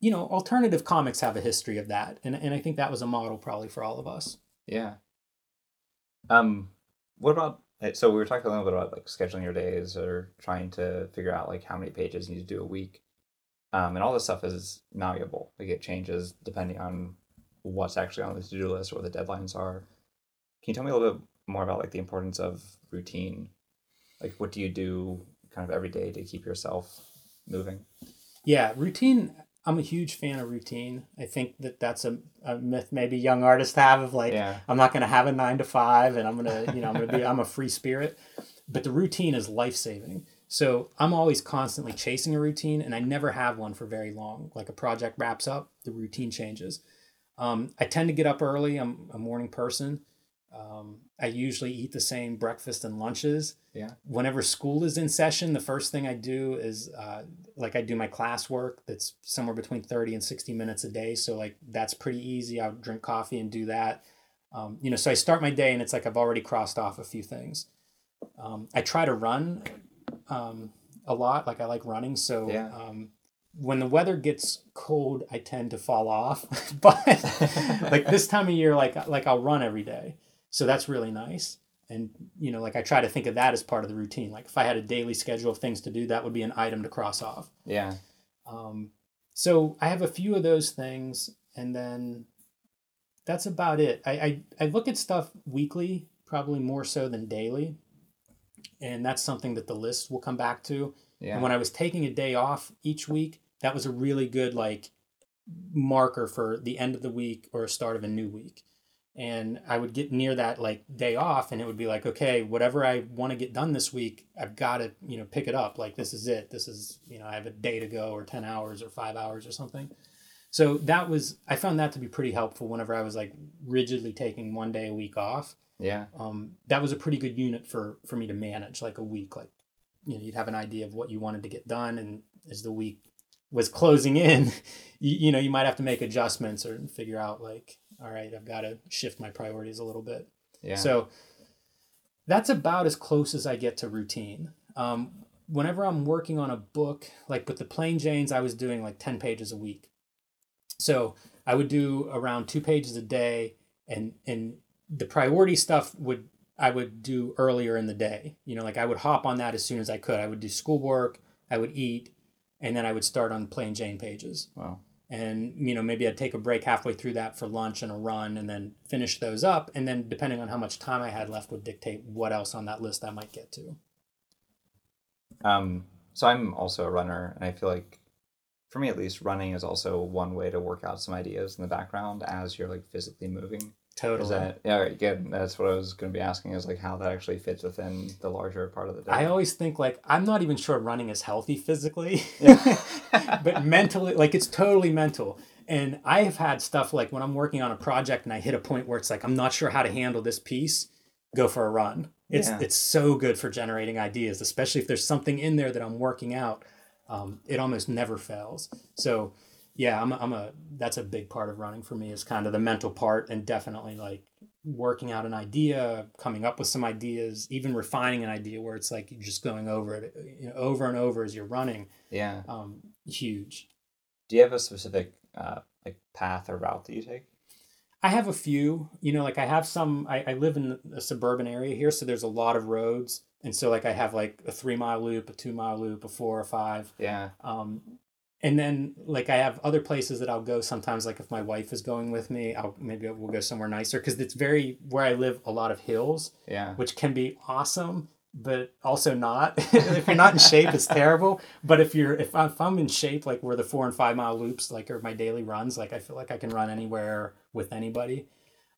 you know, alternative comics have a history of that. And and I think that was a model probably for all of us. Yeah. Um, what about eh, so we were talking a little bit about like scheduling your days or trying to figure out like how many pages you need to do a week. Um, and all this stuff is malleable. Like it changes depending on what's actually on the to-do list or what the deadlines are. Can you tell me a little bit more about like the importance of routine? Like what do you do kind of every day to keep yourself moving? Yeah, routine. I'm a huge fan of routine. I think that that's a, a myth maybe young artists have of like Yeah. I'm not going to have a nine to five and I'm going to, you know, I'm going to be, I'm a free spirit. But the routine is life saving. So I'm always constantly chasing a routine and I never have one for very long. Like a project wraps up, the routine changes. Um, I tend to get up early. I'm a morning person. Um, I usually eat the same breakfast and lunches. Yeah. Whenever school is in session, the first thing I do is uh, like I do my classwork that's somewhere between 30 and 60 minutes a day. So like that's pretty easy. I'll drink coffee and do that. Um, you know, so I start my day and it's like I've already crossed off a few things. Um, I try to run um, a lot. Like I like running. So Yeah. um, when the weather gets cold, I tend to fall off. but like this time of year, like like I'll run every day. So that's really nice. And you know, like I try to think of that as part of the routine. Like if I had a daily schedule of things to do, that would be an item to cross off. Yeah. Um, so I have a few of those things, and then that's about it. I, I, I look at stuff weekly, probably more so than daily. And that's something that the list will come back to. Yeah. And when I was taking a day off each week, that was a really good like marker for the end of the week or a start of a new week. And I would get near that like day off and it would be like, okay, whatever I want to get done this week, I've got to, you know, pick it up. Like this is it. This is, you know, I have a day to go or 10 hours or 5 hours or something. So that was I found that to be pretty helpful whenever I was like rigidly taking one day a week off yeah. um, that was a pretty good unit for for me to manage like a week like you know you'd have an idea of what you wanted to get done and as the week was closing in you, you know you might have to make adjustments or figure out like all right i've got to shift my priorities a little bit Yeah. so that's about as close as i get to routine um, whenever i'm working on a book like with the plain janes i was doing like 10 pages a week so i would do around two pages a day and and the priority stuff would I would do earlier in the day. You know, like I would hop on that as soon as I could. I would do schoolwork, I would eat, and then I would start on plain Jane pages. wow. And you know, maybe I'd take a break halfway through that for lunch and a run, and then finish those up. And then depending on how much time I had left, would dictate what else on that list I might get to. Um, so I'm also a runner, and I feel like, for me at least, running is also one way to work out some ideas in the background as you're like physically moving. Totally. That yeah? Right, good. That's what I was going to be asking. Is like how that actually fits within the larger part of the day. I always think like I'm not even sure running is healthy physically, Yeah. but mentally, like it's totally mental. And I have had stuff like when I'm working on a project and I hit a point where it's like I'm not sure how to handle this piece, go for a run. It's Yeah. it's so good for generating ideas, especially if there's something in there that I'm working out. Um, it almost never fails. So yeah, I'm a, I'm a that's a big part of running for me is kind of the mental part and definitely like working out an idea, coming up with some ideas, even refining an idea where it's like you're just going over it you know, over and over as you're running. yeah. Um, huge. Do you have a specific uh, like path or route that you take? I have a few, you know, like I have some, I, I live in a suburban area here, so there's a lot of roads. And so like I have like a three mile loop, a two mile loop, a four or five. Yeah. Um, and then like I have other places that I'll go sometimes, like if my wife is going with me, I'll maybe we'll go somewhere nicer because it's very where I live a lot of hills, Yeah. which can be awesome, but also not. if you're not in shape, it's terrible. But if you're if I'm, if I'm in shape, like where the four and five mile loops, like are my daily runs, like I feel like I can run anywhere with anybody.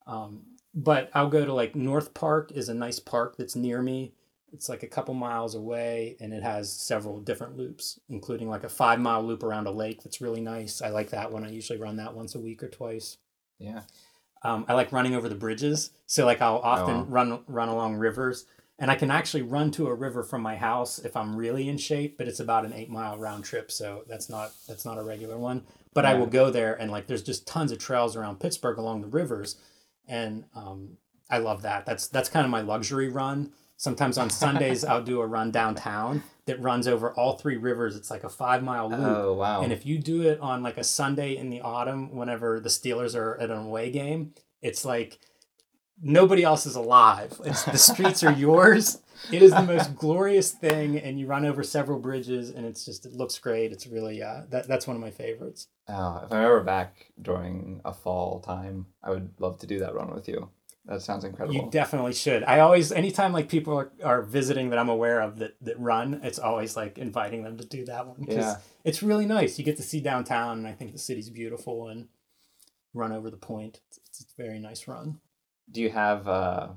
Um, but I'll go to like North Park is a nice park that's near me. It's like a couple miles away and it has several different loops, including like a five mile loop around a lake that's really nice. I like that one. I usually run that once a week or twice. Yeah. Um, I like running over the bridges. So like I'll often Oh. run run along rivers and I can actually run to a river from my house if I'm really in shape, but it's about an eight mile round trip. So that's not that's not a regular one. But I will go there and like there's just tons of trails around Pittsburgh along the rivers. And um, I love that. That's that's kind of my luxury run. Sometimes on Sundays I'll do a run downtown that runs over all three rivers. It's like a five mile loop. Oh wow. And if you do it on like a Sunday in the autumn, whenever the Steelers are at an away game, it's like nobody else is alive. It's the streets are yours. It is the most glorious thing, and you run over several bridges, and it's just it looks great. It's really uh, that that's one of my favorites. oh, if I'm ever back during a fall time, I would love to do that run with you. That sounds incredible. You definitely should. I always, anytime like people are, are visiting that I'm aware of that that run, it's always like inviting them to do that one Yeah. it's really nice. You get to see downtown, and I think the city's beautiful, and run over the point. It's, it's a very nice run. Do you have uh,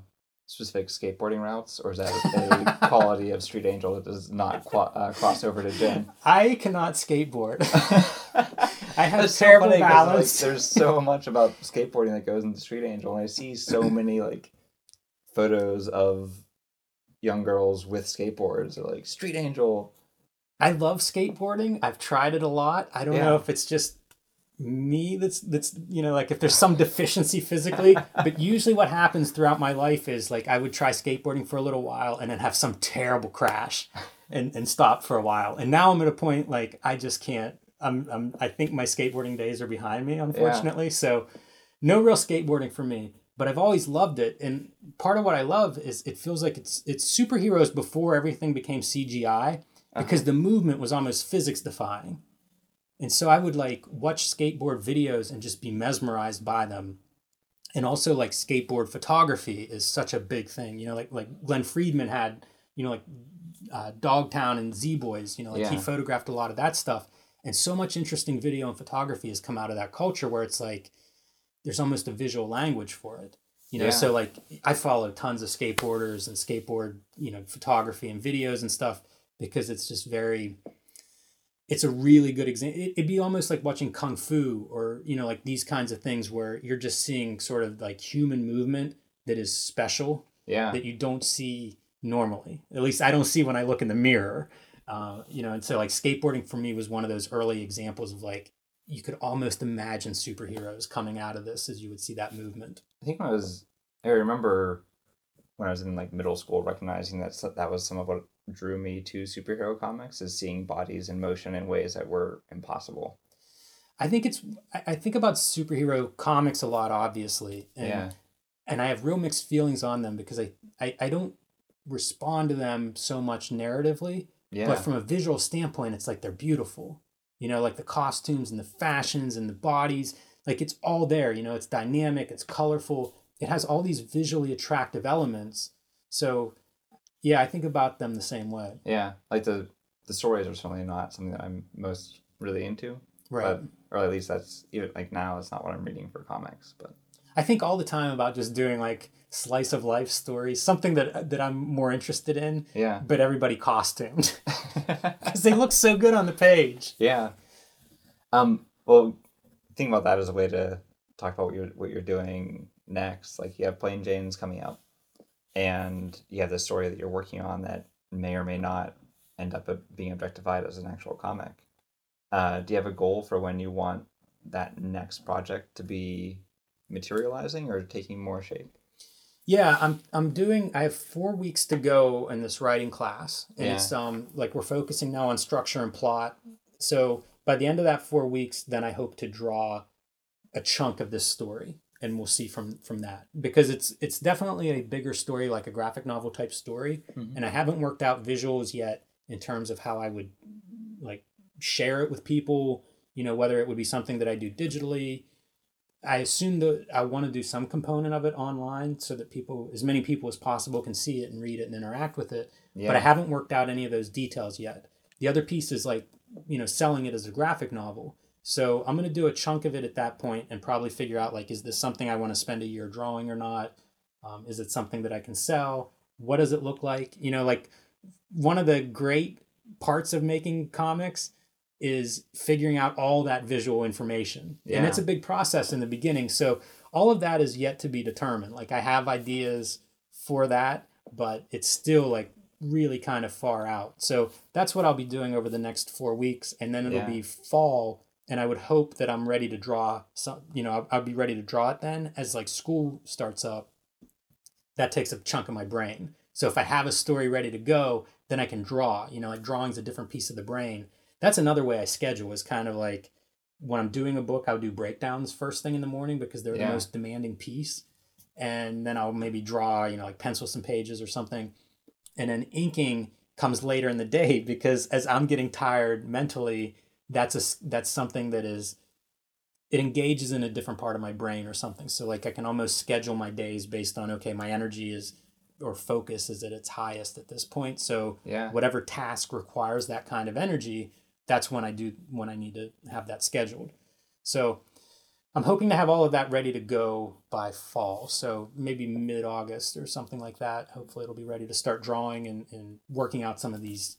specific skateboarding routes, or is that a quality of Street Angel that does not qua- uh, cross over to Jen? I cannot skateboard. I have That's terrible 'cause, balance. Like, there's so much about skateboarding that goes into Street Angel, and I see so many like photos of young girls with skateboards. Or like Street Angel. I love skateboarding. I've tried it a lot. I don't Yeah. know if it's just me that's that's you know like if there's some deficiency physically but usually what happens throughout my life is like i would try skateboarding for a little while and then have some terrible crash and and stop for a while. And now i'm at a point like i just can't i'm, I'm i think my skateboarding days are behind me unfortunately. So no real skateboarding for me but i've always loved it. And part of what i love is it feels like it's it's superheroes before everything became cgi uh-huh. because the movement was almost physics defying and so I would like watch skateboard videos and just be mesmerized by them. And also like skateboard photography is such a big thing. You know, like like Glen Friedman had, you know, like uh, Dogtown and Z Boys, you know, like he photographed a lot of that stuff. And so much interesting video and photography has come out of that culture where it's like there's almost a visual language for it. You know, Yeah. so like I follow tons of skateboarders and skateboard, you know, photography and videos and stuff because it's just very it's a really good example. It, it'd be almost like watching kung fu or you know like these kinds of things where you're just seeing sort of like human movement that is special Yeah. that you don't see normally. At least I don't see when I look in the mirror. Uh, you know, and so like skateboarding for me was one of those early examples of like you could almost imagine superheroes coming out of this as you would see that movement. I think when I was, I remember when I was in like middle school, recognizing that that was some of what drew me to superhero comics is seeing bodies in motion in ways that were impossible. I think it's I, think about superhero comics a lot, obviously. And yeah. and I have real mixed feelings on them because I, I, I don't respond to them so much narratively, Yeah. but from a visual standpoint, it's like they're beautiful. You know, like the costumes and the fashions and the bodies, like it's all there. You know, it's dynamic, it's colorful, it has all these visually attractive elements. So, yeah, I think about them the same way. yeah. Like the the stories are certainly not something that I'm most really into. Right. But or at least that's even like now it's not what I'm reading for comics. But I think all the time about just doing like slice of life stories, something that that I'm more interested in. Yeah. But everybody costumed because they look so good on the page. Yeah. Um. Well, think about that as a way to talk about what you're what you're doing next. Like you have Plain Jane's coming up, and you have this story that you're working on that may or may not end up being objectified as an actual comic. Uh, do you have a goal for when you want that next project to be materializing or taking more shape? Yeah, I'm I'm doing I have 4 weeks to go in this writing class and Yeah. it's um like we're focusing now on structure and plot. So by the end of that 4 weeks then I hope to draw a chunk of this story and we'll see from from that because it's it's definitely a bigger story like a graphic novel type story Mhm. and I haven't worked out visuals yet in terms of how I would like share it with people, you know, whether it would be something that I do digitally. I assume that I want to do some component of it online so that people, as many people as possible, can see it and read it and interact with it. Yeah. But I haven't worked out any of those details yet. The other piece is like, you know, selling it as a graphic novel. So I'm going to do a chunk of it at that point and probably figure out like, is this something I want to spend a year drawing or not? Um, is it something that I can sell? What does it look like? You know, like one of the great parts of making comics is figuring out all that visual information. And Yeah. it's a big process in the beginning. So all of that is yet to be determined. Like I have ideas for that, but it's still like really kind of far out. So that's what I'll be doing over the next 4 weeks and then it'll Yeah. be fall and I would hope that I'm ready to draw some you know, I'll, I'll be ready to draw it then as like school starts up. That takes a chunk of my brain. So if I have a story ready to go, then I can draw. You know, like drawing's a different piece of the brain. That's another way I schedule is kind of like when I'm doing a book, I'll do breakdowns first thing in the morning because they're Yeah. the most demanding piece. And then I'll maybe draw, you know, like pencil some pages or something. And then inking comes later in the day because as I'm getting tired mentally, that's a that's something that is it engages in a different part of my brain or something. So like I can almost schedule my days based on okay, my energy is or focus is at its highest at this point. So Yeah. whatever task requires that kind of energy, that's when I do when I need to have that scheduled. So I'm hoping to have all of that ready to go by fall. So maybe mid August or something like that. Hopefully it'll be ready to start drawing and, and working out some of these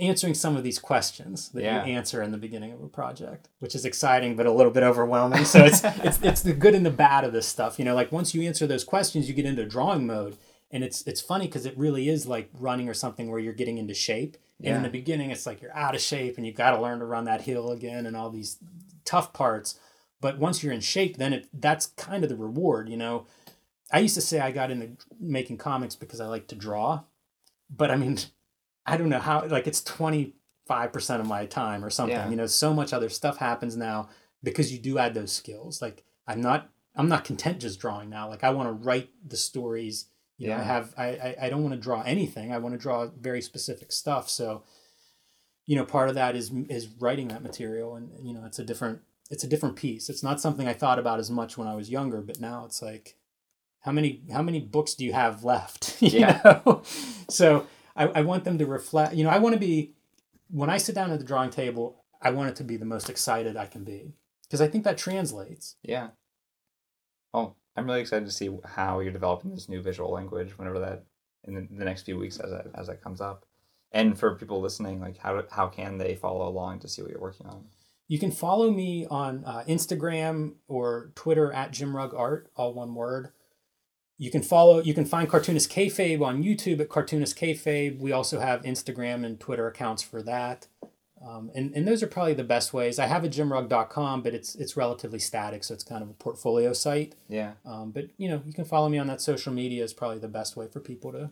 answering some of these questions that Yeah. you answer in the beginning of a project, which is exciting but a little bit overwhelming. So it's it's it's the good and the bad of this stuff. You know, like once you answer those questions, you get into drawing mode. And it's it's funny because it really is like running or something where you're getting into shape. And in the beginning, it's like you're out of shape and you've got to learn to run that hill again and all these tough parts. But once you're in shape, then it that's kind of the reward. You know, I used to say I got into making comics because I like to draw, but I mean, I don't know how. Like it's twenty five percent of my time or something. Yeah. You know, so much other stuff happens now because you do add those skills. Like I'm not I'm not content just drawing now. Like I want to write the stories. You know, I have I I, I don't want to draw anything. I want to draw very specific stuff. So, you know, part of that is is writing that material, and you know, it's a different it's a different piece. It's not something I thought about as much when I was younger, but now it's like, how many how many books do you have left? you Yeah. know? So I, I want them to reflect. You know, I want to be when I sit down at the drawing table. I want it to be the most excited I can be because I think that translates. Yeah. Oh, I'm really excited to see how you're developing this new visual language whenever that in the, the next few weeks as that as that comes up. And for people listening, like how how can they follow along to see what you're working on? You can follow me on uh, Instagram or Twitter at Jim Rugg Art, all one word. You can follow. You can find Cartoonist Kayfabe on YouTube at Cartoonist Kayfabe. We also have Instagram and Twitter accounts for that. Um, and, and those are probably the best ways. I have a jimrugg.com, but it's it's relatively static, so it's kind of a portfolio site. Yeah. Um, but you know, you can follow me on that social media is probably the best way for people to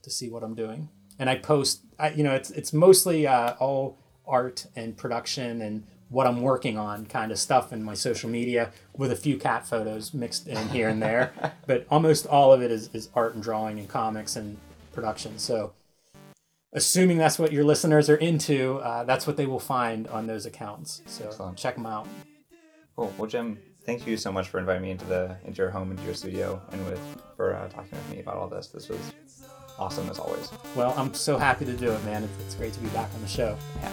to see what I'm doing. And I post, I, you know, it's it's mostly uh, all art and production and what I'm working on kind of stuff in my social media with a few cat photos mixed in here and there. but almost all of it is, is art and drawing and comics and production. So assuming that's what your listeners are into, uh, that's what they will find on those accounts. So Excellent. check them out. Cool. Well, Jim, thank you so much for inviting me into the into your home, into your studio, and with for uh, talking with me about all this. This was awesome as always. Well, I'm so happy to do it, man. It's, it's great to be back on the show. Yeah.